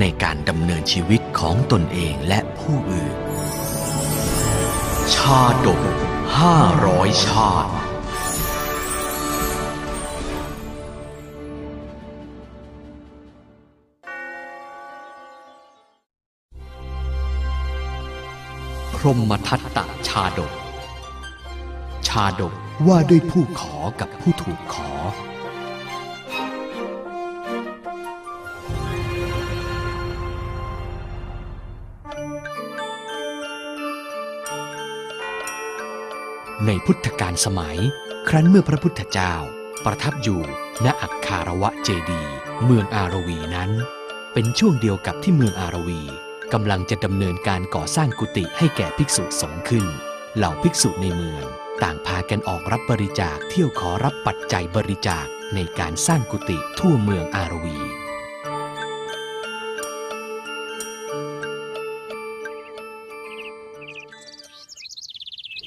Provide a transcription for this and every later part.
ในการดำเนินชีวิตของตนเองและผู้อื่น ชาดกห้าร้อยชาติพรมทัตตชาดก ชาดกว่าด้วยผู้ขอกับผู้ถูกขอ ในพุทธกาลสมัย ครั้นเมื่อพระพุทธเจ้า ประทับอยู่ณอักคารวะเจดี เมืองอารวีนั้น เป็นช่วงเดียวกับที่เมืองอารวีกำลังจะดำเนินการก่อสร้างกุฏิให้แก่ภิกษุสงฆ์ขึ้น เหล่าภิกษุในเมือง ต่างพากันออกรับบริจาคเที่ยวขอรับปัจจัยบริจาคในการสร้างกุฏิทั่วเมืองอารวี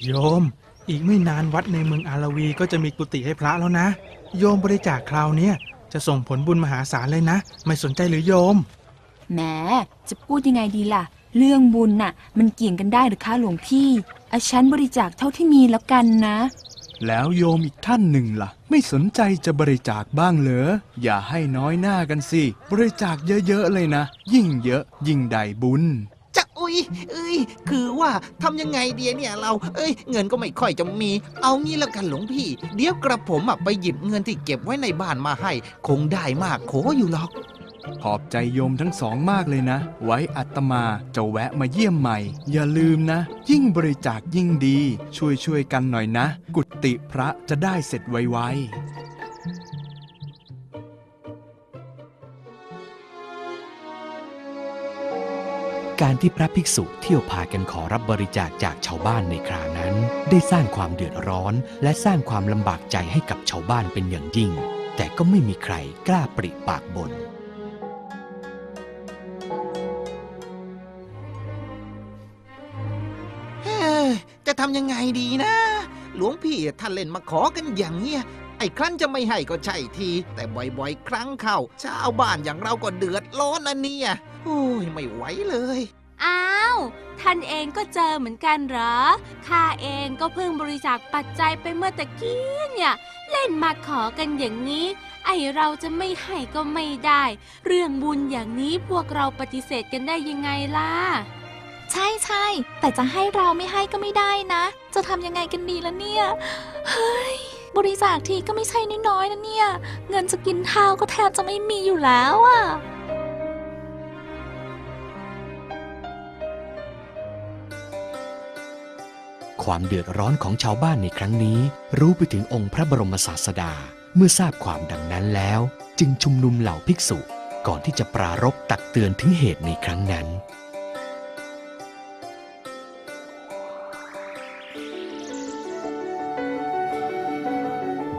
โยม อีกไม่นานวัดในเมืองอารวีก็จะมีกุฏิให้พระแล้วนะ โยมบริจาคคราวเนี้ยจะส่งผลบุญมหาศาลเลยนะ ไม่สนใจหรือโยม แหม จะพูดยังไงดีล่ะ เรื่องบุญน่ะ มันเกี่ยงกันได้หรือคะหลวงพี่อาฉันบริจาคเท่าที่มีแล้วกันนะ แล้วโยมอีกท่านหนึ่งล่ะ ไม่สนใจจะบริจาคบ้างเหรอ อย่าให้น้อยหน้ากันสิ บริจาคเยอะๆเลยนะ ยิ่งเยอะยิ่งได้บุญจะอุ้ ยเอ้ย คือว่าทำยังไงเดียเนี่ยเรา เอ้ย เงินก็ไม่ค่อยจะมี เอางี้ละกันหลวงพี่ เดี๋ยวกระผมอะไปหยิบเงินที่เก็บไว้ในบ้านมาให้ คงได้มากโขอยู่หรอก ขอบใจโยมทั้งสองมากเลยนะ ไว้อัตมาจะแวะมาเยี่ยมใหม่ อย่าลืมนะ ยิ่งบริจาคยิ่งดี ช่วยช่วยๆกันหน่อยนะ กุฏิพระจะได้เสร็จไวๆ การที่พระภิกษุเที่ยวพากันขอรับบริจาคจากชาวบ้านในคราวนั้น ได้สร้างความเดือดร้อน และสร้างความลำบากใจให้กับชาวบ้านเป็นอย่างยิ่ง แต่ก็ไม่มีใครกล้าปริปากบน่นจะทำยังไงดีนะ หลวงพี่ท่านเล่นมาขอกันอย่างเงี้ย ไอ้ครั้นจะไม่ให้ก็ใช่ที แต่บ่อยๆ ครั้งเข้า ชาวบ้านอย่างเราก็เดือดร้อนนะเนี่ยโอ้ยไม่ไหวเลย อ้าว ท่านเองก็เจอเหมือนกันเหรอ ข้าเองก็เพิ่งบริจาคปัจจัยไปเมื่อตะกี้เนี่ย เล่นมาขอกันอย่างนี้ ไอเราจะไม่ให้ก็ไม่ได้ เรื่องบุญอย่างนี้พวกเราปฏิเสธกันได้ยังไงล่ะ ใช่ใช่แต่จะให้เราไม่ให้ก็ไม่ได้นะ จะทำยังไงกันดีล่ะเนี่ย เฮ้ย บริจาคทีก็ไม่ใช่น้อยๆนะเนี่ย เงินจะกินข้าวก็แทบจะไม่มีอยู่แล้วอะความเดือดร้อนของชาวบ้านในครั้งนี้ รู้ไปถึงองค์พระบรมศาสดา เมื่อทราบความดังนั้นแล้ว จึงชุมนุมเหล่าภิกษุ ก่อนที่จะปรารภตักเตือนถึงเหตุในครั้งนั้น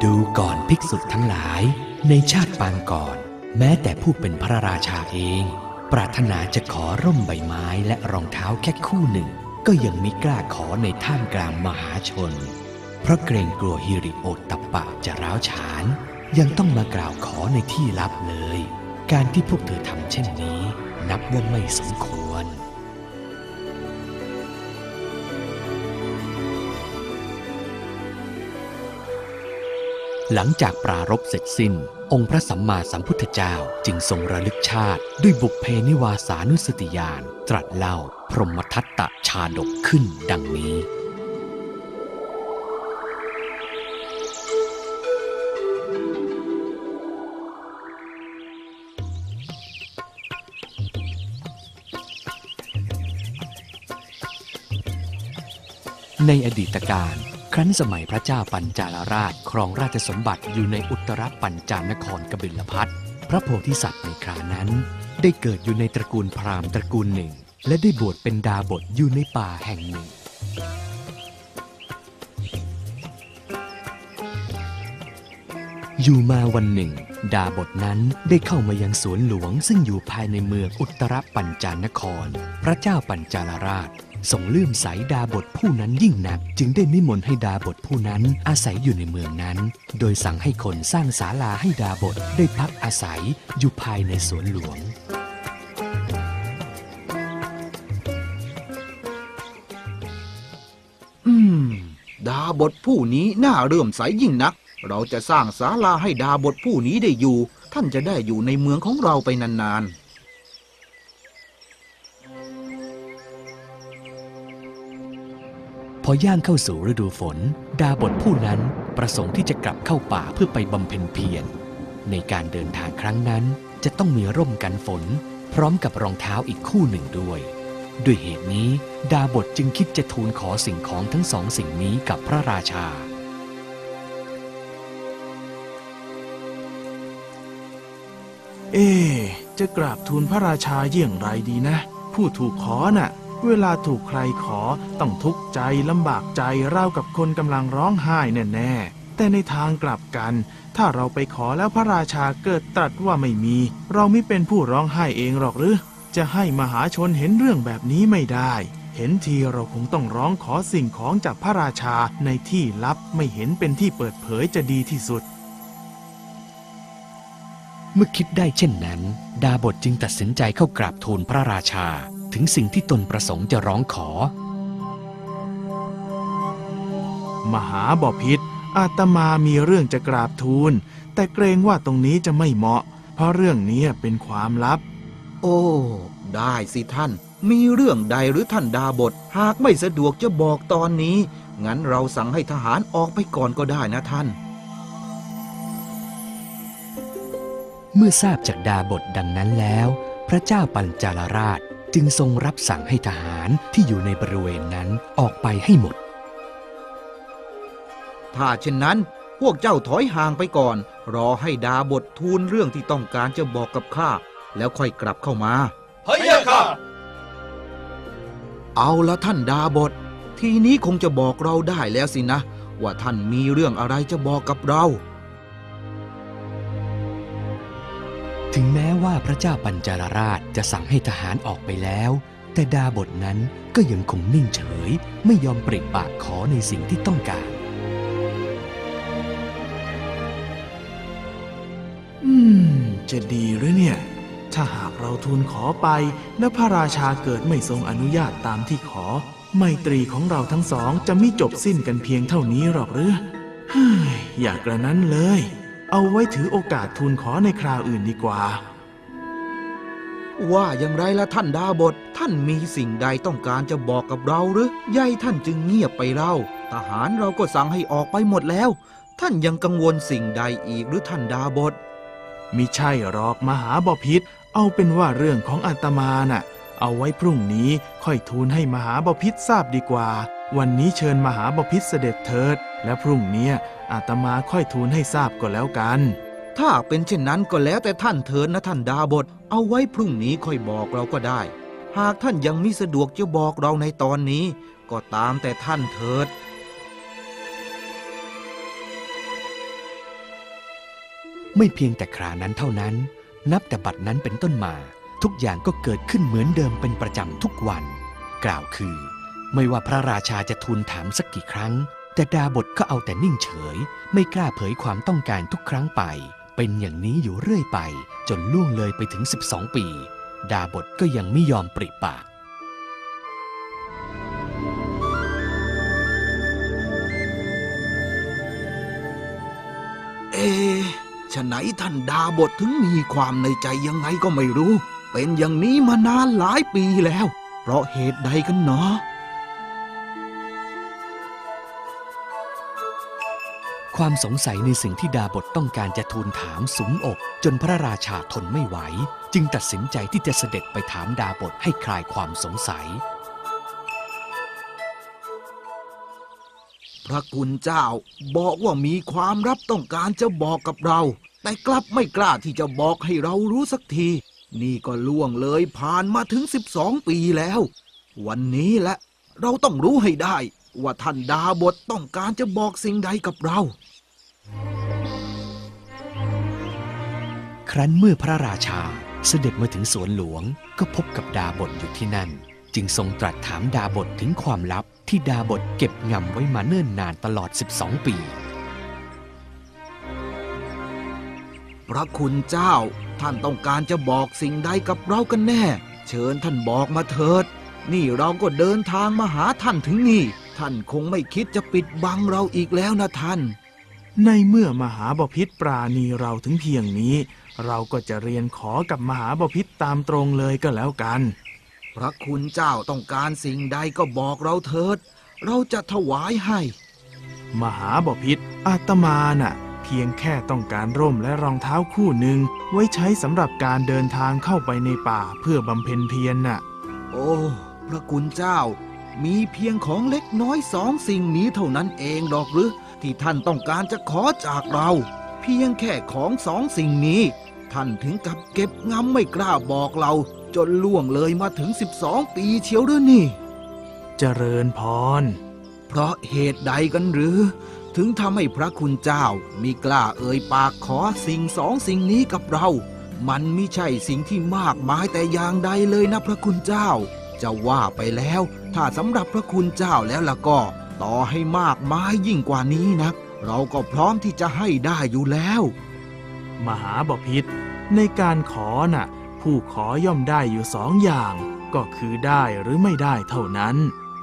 ดูก่อนภิกษุทั้งหลาย ในชาติปางก่อน แม้แต่ผู้เป็นพระราชาเอง ปรารถนาจะขอร่มใบไม้และรองเท้าแค่คู่หนึ่ง ก็ยังไม่กล้าขอในท่ามกลางมหาชน เพราะเกรงกลัวฮิริโอตตัปปะจะร้าวฉาน ยังต้องมากล่าวขอในที่ลับเลย การที่พวกเธอทำเช่นนี้ นับว่าไม่สมควร หลังจากปรารภเสร็จสิ้น องค์พระสัมมาสัมพุทธเจ้าจึงทรงระลึกชาติ ด้วยบุพเพนิวาสานุสติญาณตรัสเล่าพรหมทัตตะชาดกขึ้นดังนี้ ในอดีตการ ครั้นสมัยพระเจ้าปัญจาลราชครองราชสมบัติอยู่ในอุตรปัญจานครกบิลพัทพระโพธิสัตว์ในครานั้น ได้เกิดอยู่ในตระกูลพราหมณ์ตระกูลหนึ่ง และได้บวชเป็นดาบทอยู่ในป่าแห่งหนึ่ง อยู่มาวันหนึ่ง ดาบทนั้นได้เข้ามายังสวนหลวงซึ่งอยู่ภายในเมืองอุตรปัญจานคร พระเจ้าปัญจาลราช ทรงเลื่อมใสดาบทผู้นั้นยิ่งนัก จึงได้นิมนต์ให้ดาบทผู้นั้นอาศัยอยู่ในเมืองนั้น โดยสั่งให้คนสร้างศาลาให้ดาบทได้พักอาศัยอยู่ภายในสวนหลวงอืม ดาบทผู้นี้น่าเรื่อมใสยิ่งนัก เราจะสร้างศาลาให้ดาบทผู้นี้ได้อยู่ ท่านจะได้อยู่ในเมืองของเราไปนาน พอย่างเข้าสู่ฤดูฝน ดาบทผู้นั้นประสงค์ที่จะกลับเข้าป่าเพื่อไปบำเพ็ญเพียร ในการเดินทางครั้งนั้น จะต้องมีร่มกันฝน พร้อมกับรองเท้าอีกคู่หนึ่งด้วย ด้วยเหตุนี้ดาบทจึงคิดจะทูลขอสิ่งของทั้งสองสิ่งนี้กับพระราชาเอ๊จะกราบทูลพระราชาเยี่ยงไรดีนะ ผู้ถูกขอน่ะ เวลาถูกใครขอต้องทุกข์ใจลำบากใจราวกับคนกำลังร้องไห้แน่ๆ แต่ในทางกลับกัน ถ้าเราไปขอแล้วพระราชาเกิดตรัสว่าไม่มี เราไม่เป็นผู้ร้องไห้เองหรอกหรือ จะให้มหาชนเห็นเรื่องแบบนี้ไม่ได้ เห็นทีเราคงต้องร้องขอสิ่งของจากพระราชาในที่ลับไม่เห็นเป็นที่เปิดเผยจะดีที่สุดเมื่อคิดได้เช่นนั้น ดาบทจึงตัดสินใจเข้ากราบทูลพระราชา ถึงสิ่งที่ตนประสงค์จะร้องขอ มหาบอพิษอาตมามีเรื่องจะกราบทูล แต่เกรงว่าตรงนี้จะไม่เหมาะ เพราะเรื่องนี้เป็นความลับๆโอ้ ได้สิท่าน มีเรื่องใดหรือท่านดาบท หากไม่สะดวกจะบอกตอนนี้ งั้นเราสั่งให้ทหารออกไปก่อนก็ได้นะท่าน เมื่อทราบจากดาบทดังนั้นแล้ว พระเจ้าปัญจาลราช จึงทรงรับสั่งให้ทหารที่อยู่ในบริเวณนั้นออกไปให้หมด ถ้าเช่นนั้นพวกเจ้าถอยห่างไปก่อน รอให้ดาบททูลเรื่องที่ต้องการจะบอกกับข้าแล้วค่อยกลับเข้ามาพะยะค่ะ เอาละท่านดาบท ทีนี้คงจะบอกเราได้แล้วสินะ ว่าท่านมีเรื่องอะไรจะบอกกับเรา ถึงแม้ ว่าพระเจ้าปัญจาลราชจะสั่งให้ทหารออกไปแล้ว แต่ดาบทนั้นก็ยังคงนิ่งเฉย ไม่ยอมปริปากขอในสิ่งที่ต้องการ อืม จะดีหรือเนี่ย ถ้าหากเราทูลขอไปแล้วพระราชาเกิดไม่ทรงอนุญาตตามที่ขอ ไมตรีของเราทั้งสองจะไม่จบสิ้นกันเพียงเท่านี้หรอกหรือเฮ้ยอย่ากระนั้นเลย เอาไว้ถือโอกาสทูลขอในคราวอื่นดีกว่า ว่าอย่างไรละท่านดาบท ท่านมีสิ่งใดต้องการจะบอกกับเราหรือยายท่านจึงเงียบไปเล่าทหารเราก็สั่งให้ออกไปหมดแล้ว ท่านยังกังวลสิ่งใดอีกหรือท่านดาบทมิใช่หรอกมหาบพิษเอาเป็นว่าเรื่องของอาตมาน่ะ เอาไว้พรุ่งนี้ค่อยทูลให้มหาบพิษทราบดีกว่า วันนี้เชิญมหาบพิษเสด็จเถิด และพรุ่งนี้อาตมาค่อยทูลให้ทราบก็แล้วกัน ถ้าเป็นเช่นนั้นก็แล้วแต่ท่านเถิดนะท่านดาบท เอาไว้พรุ่งนี้ค่อยบอกเราก็ได้ หากท่านยังมิสะดวกจะบอกเราในตอนนี้ ก็ตามแต่ท่านเถิด ไม่เพียงแต่ครานั้นเท่านั้น นับแต่บัดนั้นเป็นต้นมา ทุกอย่างก็เกิดขึ้นเหมือนเดิมเป็นประจำทุกวัน กล่าวคือ ไม่ว่าพระราชาจะทูลถามสักกี่ครั้งแต่ดาบทก็เอาแต่นิ่งเฉย ไม่กล้าเผยความต้องการทุกครั้งไป เป็นอย่างนี้อยู่เรื่อยไป จนล่วงเลยไปถึง 12 ปี ดาบทก็ยังไม่ยอมปริปาก เอ๊ะฉะไหนท่านดาบทถึงมีความในใจยังไงก็ไม่รู้ เป็นอย่างนี้มานานหลายปีแล้ว เพราะเหตุใดกันเนาะ ความสงสัยในสิ่งที่ดาบทต้องการจะทูลถามสุมอก จนพระราชาทนไม่ไหว จึงตัดสินใจที่จะเสด็จไปถามดาบทให้คลายความสงสัย พระคุณเจ้าบอกว่ามีความรับต้องการจะบอกกับเรา แต่กลับไม่กล้าที่จะบอกให้เรารู้สักที นี่ก็ล่วงเลยผ่านมาถึง 12 ปีแล้ว วันนี้แหละเราต้องรู้ให้ได้ ว่าท่านดาบทต้องการจะบอกสิ่งใดกับเรา ครั้นเมื่อพระราชาเสด็จมาถึงสวนหลวงก็พบกับดาบทอยู่ที่นั่น จึงทรงตรัสถามดาบทถึงความลับที่ดาบทเก็บงำไว้มาเนิ่นนานตลอด 12 ปี พระคุณเจ้าท่านต้องการจะบอกสิ่งใดกับเรากันแน่ เชิญท่านบอกมาเถิด นี่เราก็เดินทางมาหาท่านถึงนี่ ท่านคงไม่คิดจะปิดบังเราอีกแล้วนะท่าน ในเมื่อมหาบพิษปราณีเราถึงเพียงนี้ เราก็จะเรียนขอกับมหาบพิษตามตรงเลยก็แล้วกัน พระคุณเจ้าต้องการสิ่งใดก็บอกเราเถิด เราจะถวายให้ มหาบพิษอาตมาน่ะ เพียงแค่ต้องการร่มและรองเท้าคู่หนึ่งไว้ใช้สำหรับการเดินทางเข้าไปในป่าเพื่อบำเพ็ญเพียรน่ะ โอ้ พระคุณเจ้า มีเพียงของเล็กน้อยสองสิ่งนี้เท่านั้นเองดอกหรือ ที่ท่านต้องการจะขอจากเรา เพียงแค่ของสองสิ่งนี้ ท่านถึงกับเก็บงำไม่กล้าบอกเรา จนล่วงเลยมาถึง 12 ปีเชียวหรือนี่ เจริญพร เพราะเหตุใดกันหรือ ถึงทำให้พระคุณเจ้ามีกล้าเอ่ยปากขอสิ่งสองสิ่งนี้กับเรา มันไม่ใช่สิ่งที่มากมายแต่อย่างใดเลยนะพระคุณเจ้า จะว่าไปแล้ว ถ้าสำหรับพระคุณเจ้าแล้วล่ะก็ ต่อให้มากมายยิ่งกว่านี้นัก เราก็พร้อมที่จะให้ได้อยู่แล้ว มหาบพิษในการขอน่ะ ผู้ขอย่อมได้อยู่สองอย่าง ก็คือได้หรือไม่ได้เท่านั้น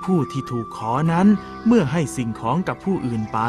ผู้ที่ถูกขอนั้นเมื่อให้สิ่งของกับผู้อื่นไป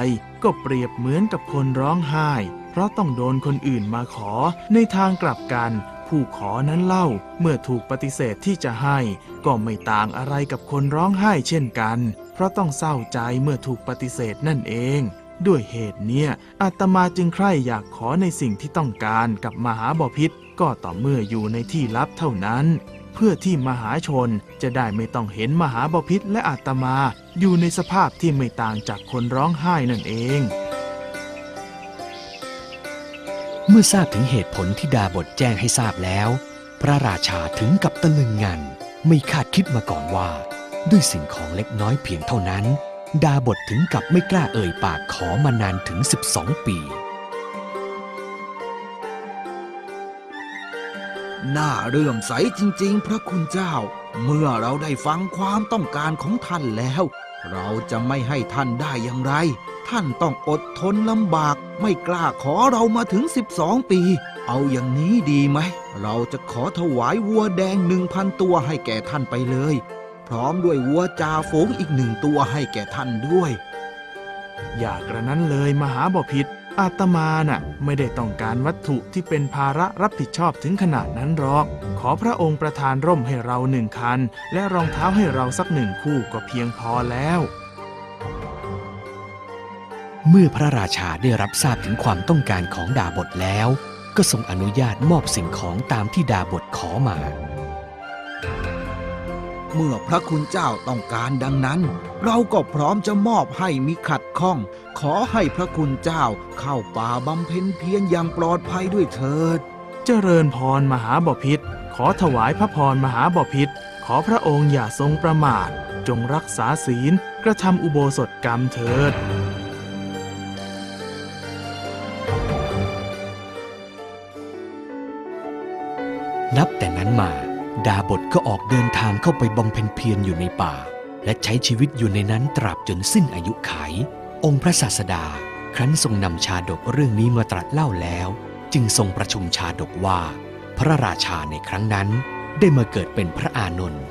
ก็เปรียบเหมือนกับคนร้องไห้ เพราะต้องโดนคนอื่นมาขอในทางกลับกัน ผู้ขอนั้นเล่าเมื่อถูกปฏิเสธที่จะให้ ก็ไม่ต่างอะไรกับคนร้องไห้เช่นกัน เพราะต้องเศร้าใจเมื่อถูกปฏิเสธนั่นเอง ด้วยเหตุเนี้ยอาตมาจึงใคร่อยากขอในสิ่งที่ต้องการกับมหาบพิษก็ต่อเมื่ออยู่ในที่ลับเท่านั้น เพื่อที่มหาชนจะได้ไม่ต้องเห็นมหาบพิษและอาตมาอยู่ในสภาพที่ไม่ต่างจากคนร้องไห้นั่นเอง เมื่อทราบถึงเหตุผลที่ดาบทแจ้งให้ทราบแล้ว พระราชาถึงกับตะลึงงัน ไม่คาดคิดมาก่อนว่า ด้วยสิ่งของเล็กน้อยเพียงเท่านั้น ดาบทถึงกับไม่กล้าเอ่ยปากขอมานานถึง 12 ปี น่าเรื่อมใสจริง ๆ พระคุณเจ้า เมื่อเราได้ฟังความต้องการของท่านแล้ว เราจะไม่ให้ท่านได้อย่างไร ท่านต้องอดทนลำบาก ไม่กล้าขอเรามาถึง 12 ปี เอาอย่างนี้ดีไหม เราจะขอถวายวัวแดงหนึ่งพันตัวให้แก่ท่านไปเลย พร้อมด้วยวัวจ่าฝูงอีกหนึ่งตัวให้แก่ท่านด้วย อย่ากระนั้นเลยมหาบพิษอาตมาน่ะไม่ได้ต้องการวัตถุที่เป็นภาระรับผิดชอบถึงขนาดนั้นหรอก ขอพระองค์ประทานร่มให้เราหนึ่งคัน และรองเท้าให้เราสักหนึ่งคู่ก็เพียงพอแล้ว มื่อพระราชาได้รับทราบถึงความต้องการของดาบทแล้ว ก็ทรงอนุญาตมอบสิ่งของตามที่ดาบทขอมา เมื่อพระคุณเจ้าต้องการดังนั้น เราก็พร้อมจะมอบให้มิขัดข้อง ขอให้พระคุณเจ้าเข้าป่าบำเพ็ญเพียรอย่างปลอดภัยด้วยเถิด เจริญพรมหาบพิษขอถวายพระพรมหาบพิษขอพระองค์อย่าทรงประมาท จงรักษาศีลกระทำอุโบสถกรรมเถิด บทก็ออกเดินทางเข้าไปบำเพ็ญเพียรอยู่ในป่า และใช้ชีวิตอยู่ในนั้นตราบจนสิ้นอายุไข องค์พระศาสดา ครั้นทรงนำชาดกเรื่องนี้มาตรัสเล่าแล้ว จึงทรงประชุมชาดกว่า พระราชาในครั้งนั้น ได้มาเกิดเป็นพระอานนท์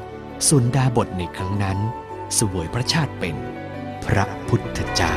ส่วนดาบทในครั้งนั้นสวยพระชาติเป็น พระพุทธเจ้า